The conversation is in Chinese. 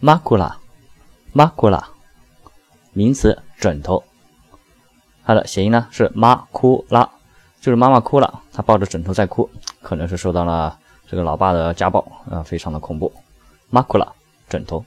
玛库拉，玛库拉，名词，枕头。它的谐音呢是“妈哭拉”，就是妈妈哭了，她抱着枕头在哭，可能是受到了这个老爸的家暴啊，非常的恐怖。玛库拉，枕头。